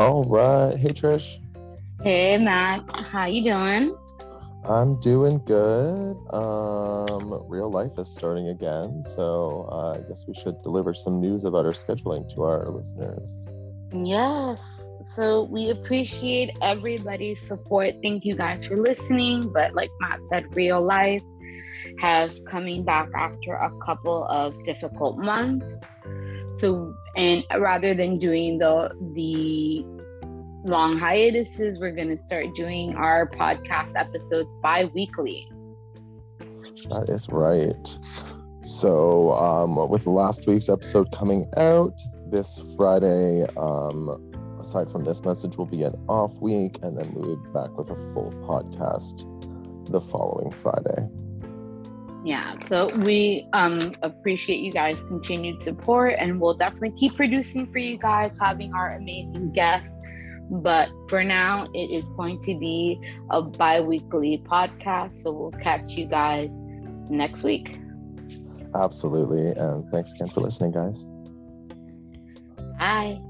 All right. Hey, Trish. Hey, Matt. How you doing? I'm doing good. Um, real life is starting again, so uh, I guess we should deliver some news about our scheduling to our listeners. Yes. So we appreciate everybody's support. Thank you guys for listening. But like Matt said, real life has coming back after a couple of difficult months. So and rather than doing the the long hiatuses, we're to start doing our podcast episodes bi weekly. That is right. So, um, with last week's episode coming out this Friday, um, aside from this message, will be an off week, and then we'll be back with a full podcast the following Friday. Yeah, so we um, appreciate you guys' continued support, and we'll definitely keep producing for you guys, having our amazing guests but for now, it is going to be a bi weekly podcast. So we'll catch you guys next week. Absolutely. And thanks again for listening, guys. Bye.